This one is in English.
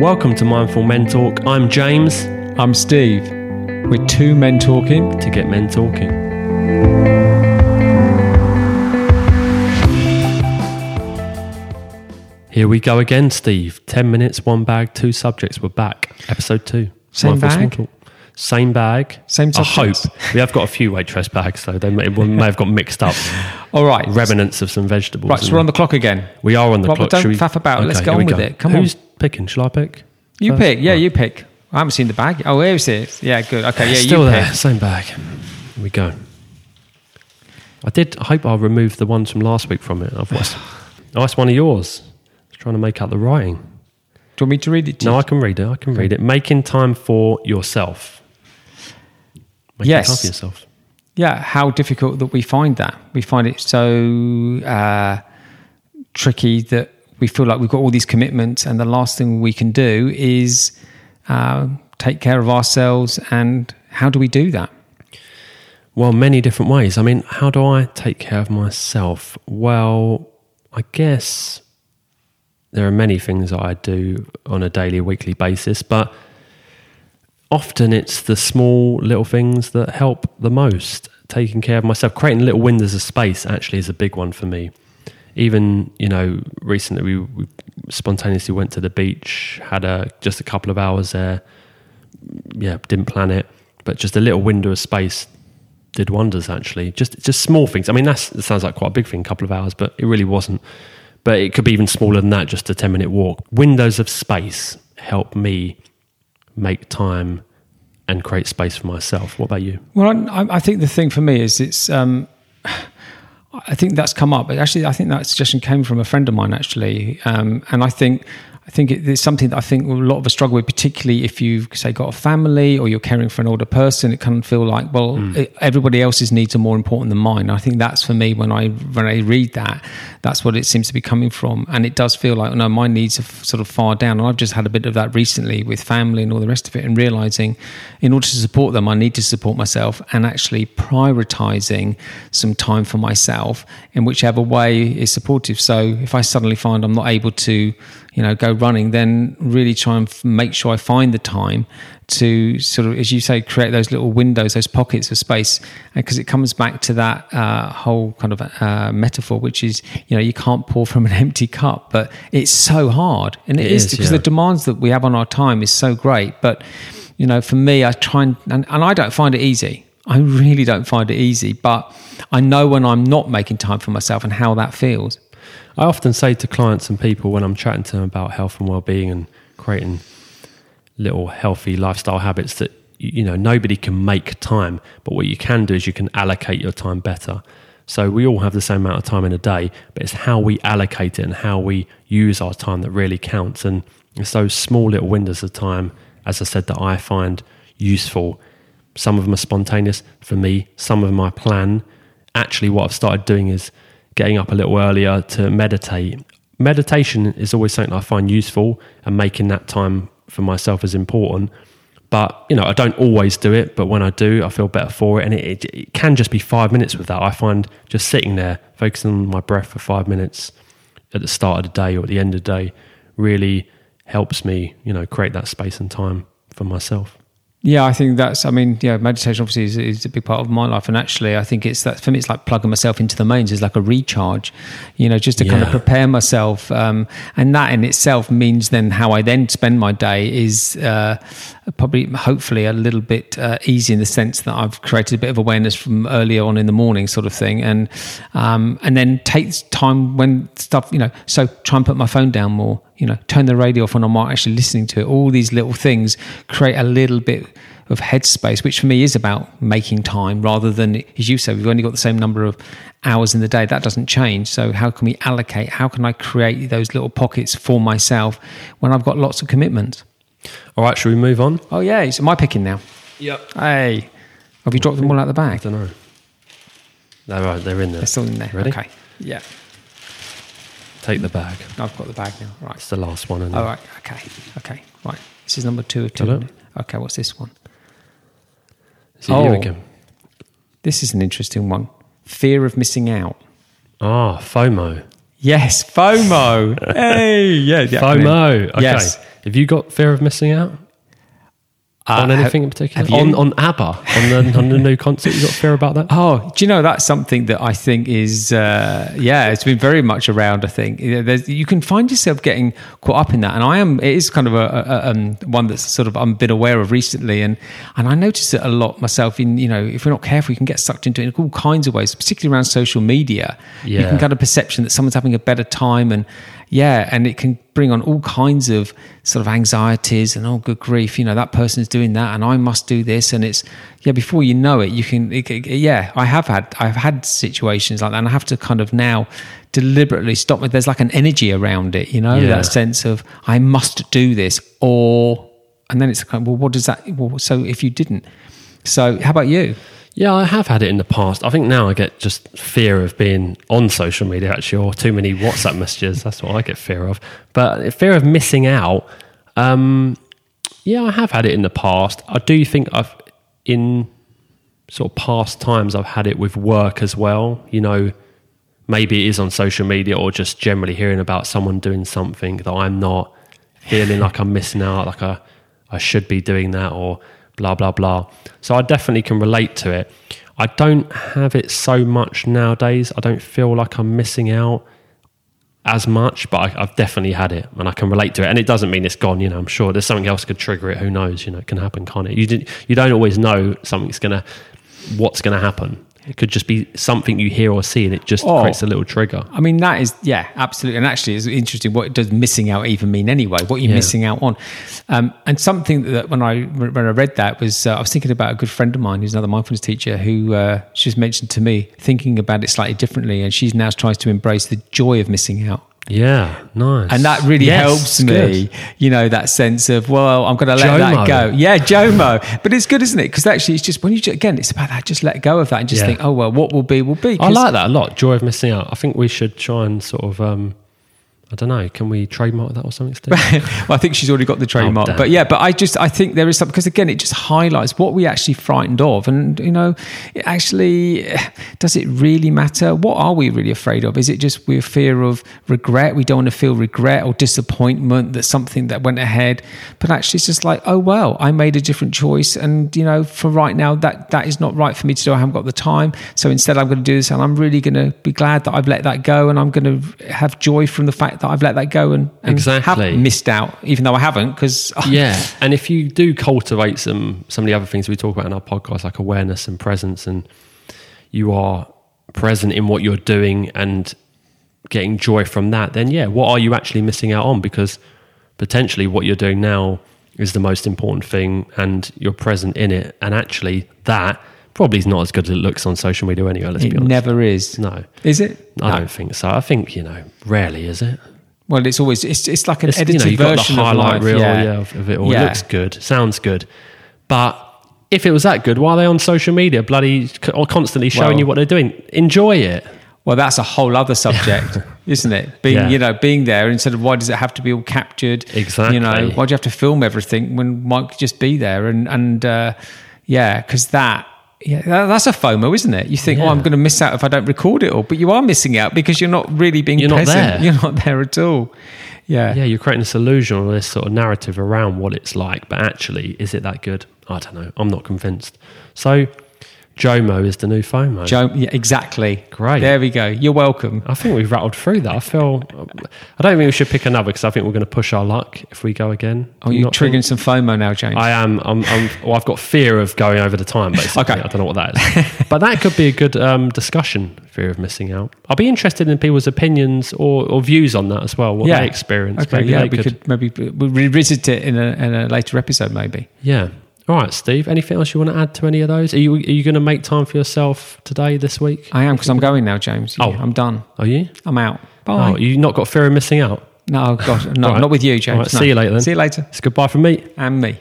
Welcome to Mindful Men Talk. I'm James I'm Steve. We're two men talking. to get men talking. Here we go again, Steve. 10 minutes, one bag, two subjects. We're back. Episode two. Same Mindful Small bag? Talk. Same bag. Same subjects. I hope. We have got a few Waitrose bags, so they may, may have got mixed up. All right. Remnants of some vegetables. Right, so we're on the clock again. We are on the clock. don't we- faff about. Let's Okay, get here on we with go. it. Come Who's picking? Shall I pick? You First? pick. Yeah, Right. you pick. I haven't seen the bag. Oh, here's it. Yeah, good. Okay, yeah, you Still there, pick. same bag. Here we go. I did. I hope I'll remove the ones from last week from it. Otherwise, oh, that's one of yours. I was trying to make out the writing. Do you want me to read it to No, you? I can read it. I can read it. Making time for yourself. Making Yes. time for yourself. Yeah, how difficult that we find that. We find it so uh, tricky that we feel like we've got all these commitments, and the last thing we can do is uh, take care of ourselves. And how do we do that? Well, many different ways. I mean, how do I take care of myself? Well, I guess there are many things that I do on a daily, weekly basis, but often it's the small little things that help the most. Taking care of myself, creating little windows of space actually is a big one for me. Even you know, recently we, we spontaneously went to the beach, had a just a couple of hours there. Yeah, didn't plan it, but just a little window of space did wonders actually. Just just small things. I mean, that sounds like quite a big thing, a couple of hours, but it really wasn't. But it could be even smaller than that, just a 10 minute walk. Windows of space help me make time and create space for myself. What about you? Well, I, I think the thing for me is it's. Um, I think that's come up. Actually, I think that suggestion came from a friend of mine actually, um, and I think. I think it's something that I think a lot of us struggle with, particularly if you've say got a family or you're caring for an older person. It can feel like, well, hmm. it, everybody else's needs are more important than mine. I think that's for me when I when I read that, that's what it seems to be coming from, and it does feel like, oh, no, my needs are sort of far down. And I've just had a bit of that recently with family and all the rest of it, and realizing, in order to support them, I need to support myself, and actually prioritizing some time for myself in whichever way is supportive. So if I suddenly find I'm not able to, you know, go running, then really try and f- make sure I find the time to sort of, as you say, create those little windows, those pockets of space, because it comes back to that uh, whole kind of uh, metaphor, which is, you know, you can't pour from an empty cup, but it's so hard, and It it is, is, because yeah. the demands that we have on our time is so great. But you know, for me, I try and, and and I don't find it easy. I really don't find it easy, but I know when I'm not making time for myself and how that feels. I often say to clients and people when I'm chatting to them about health and well-being and creating little healthy lifestyle habits that you know nobody can make time, but what you can do is you can allocate your time better. So we all have the same amount of time in a day, but it's how we allocate it and how we use our time that really counts. And it's those small little windows of time, as I said, that I find useful. Some of them are spontaneous for me. Some of them I plan. Actually, what I've started doing is getting up a little earlier to meditate. Meditation is always something I find useful, and making that time for myself is important. But you know, I don't always do it. But when I do, I feel better for it. And it, it, it can just be five minutes with that. I find just sitting there, focusing on my breath for five minutes at the start of the day or at the end of the day, really helps me. You know, create that space and time for myself. Yeah, I think that's. I mean, yeah, meditation obviously is, is a big part of my life, and actually, I think it's that for me. It's like plugging myself into the mains. It's like a recharge, you know, just to kind of prepare myself, um, and that in itself means then how I then spend my day is uh, probably, hopefully, a little bit uh, easy in the sense that I've created a bit of awareness from earlier on in the morning, sort of thing, and um, and then takes time when stuff, you know. So try and put my phone down more. You know, turn the radio off when I'm not actually listening to it. All these little things create a little bit of headspace, which for me is about making time rather than, as you say, we've only got the same number of hours in the day. That doesn't change. So, how can we allocate? How can I create those little pockets for myself when I've got lots of commitments? All right, should we move on? Oh, yeah. It's my picking now. Yep. Hey, have you dropped them all out the back? I don't know. They're right. They're in there. They're still in there. Ready? Okay. Yeah. Take the bag. I've got the bag now. Right. It's the last one. All it? right. Okay. Okay. Right. This is number two of two. Okay. What's this one? Is Oh. again? This is an interesting one. Fear of missing out. Ah, FOMO. Yes, FOMO. hey, yeah. FOMO. Okay. Yes. Have you got fear of missing out Uh, on ha- anything in particular? have you? On on ABBA on the on the new concert. You got fear about that? Oh, do you know that's something that I think is, uh, yeah, it's been very much around. I think You there's, you can find yourself getting caught up in that, and I am. It is kind of a, a, a um, one that's sort of I've been aware of recently, and and I notice it a lot myself. In you know, if we're not careful, we can get sucked into it in all kinds of ways, particularly around social media. You can get a perception that someone's having a better time, and yeah, and it can bring on all kinds of sort of anxieties and oh, good grief, you know that person's doing that, and I must do this, and it's yeah. Before you know it, you can it, it- yeah. I have had I've had situations like that, and I have to kind of now deliberately stop. There's like an energy around it, you know, Yeah. that sense of I must do this, or and then it's kind of well, what does that? Well, so if you didn't, so how about you? Yeah, I have had it in the past. I think now I get just fear of being on social media, actually, or too many WhatsApp messages. That's what I get fear of. But fear of missing out. Um, yeah, I have had it in the past. I do think I've in sort of past times I've had it with work as well. You know, maybe it is on social media or just generally hearing about someone doing something that I'm not feeling like I'm missing out, like I, I should be doing that or blah, blah, blah. So I definitely can relate to it. I don't have it so much nowadays. I don't feel like I'm missing out as much, but I, I've definitely had it and I can relate to it. And it doesn't mean it's gone. You know, I'm sure there's something else could trigger it. Who knows? You know, it can happen, can't it? You did, you don't always know something's gonna, what's gonna happen. It could just be something you hear or see, and it just Oh. creates a little trigger. I mean, that is, yeah, absolutely. And actually, it's interesting. What does missing out even mean anyway? What you're Yeah. missing out on? Um, and something that when I when I read that was, uh, I was thinking about a good friend of mine who's another mindfulness teacher who uh, she's mentioned to me thinking about it slightly differently, and she's now tries to embrace the joy of missing out. Yeah, nice. And that really Yes, helps good. me, you know, that sense of, well, I'm going to let Jomo. that go. Yeah, Jomo. but it's good, isn't it? Because actually, it's just when you, again, it's about that, just let go of that and just Yeah. think, oh, well, what will be, will be. I like that a lot. Joy of missing out. I think we should try and sort of, um, I don't know, can we trademark that or something? Steve? well, I think she's already got the oh, trademark. damn. but yeah, but I just I think there is something because again, it just highlights what we actually frightened of, and you know, it actually does it really matter? What are we really afraid of? Is it just we're fear of regret? We don't want to feel regret or disappointment that something that went ahead, but actually, it's just like, oh well, I made a different choice, and you know, for right now, that that is not right for me to do. I haven't got the time, so instead, I'm going to do this, and I'm really going to be glad that I've let that go, and I'm going to have joy from the fact that I've let that go and, and Exactly. have missed out, even though I haven't, because yeah, and if you do cultivate some some of the other things we talk about in our podcast, like awareness and presence, and you are present in what you're doing and getting joy from that, then yeah, what are you actually missing out on? Because potentially what you're doing now is the most important thing, and you're present in it, and actually that probably is not as good as it looks on social media anyway. Let's it be honest. never is. no, Is it? I No. don't think so. I think you know, rarely is it. Well, it's always it's it's like an It's, you edited know, you've got the version highlight of life. reel yeah. yeah. of, of it all. Yeah. It looks good, sounds good, but if it was that good, why are they on social media, bloody or constantly showing Well- you what they're doing? Enjoy it. Well, that's a whole other subject, isn't it? Being Yeah. you know being there instead of why does it have to be all captured? Exactly. You know why do you have to film everything when Mike could just be there and and uh, yeah, because that. Yeah, that- that's a FOMO, isn't it? You think, oh, I'm going to miss out if I don't record it all, but you are missing out because you're not really being You're not present. there. You're not there at all. Yeah. Yeah, you're creating this illusion or this sort of narrative around what it's like, but actually, is it that good? I don't know. I'm not convinced. So, Jomo is the new FOMO. Joe, yeah, exactly. Great. There we go. You're welcome. I think we've rattled through that. I feel. I don't think we should pick another because I think we're going to push our luck if we go again. Oh, you're not think? triggering some FOMO now, James. I am. I'm, I'm, well, I've got fear of going over the time, basically. Okay. I don't know what that is. but that could be a good um, discussion, fear of missing out. I'll be interested in people's opinions or, or views on that as well, what they experience. Okay, Maybe yeah, we could, maybe we'll revisit it in a, in a later episode, maybe. Yeah. All right, Steve. Anything else you want to add to any of those? Are you, are you going to make time for yourself today, this week? I am because I'm going now, James. Oh. I'm done. Are you? I'm out. Bye. Oh, you not got fear of missing out? no, gosh, no, right. not with you, James. Right, No. see you later then. See you later. It's goodbye from me. And me.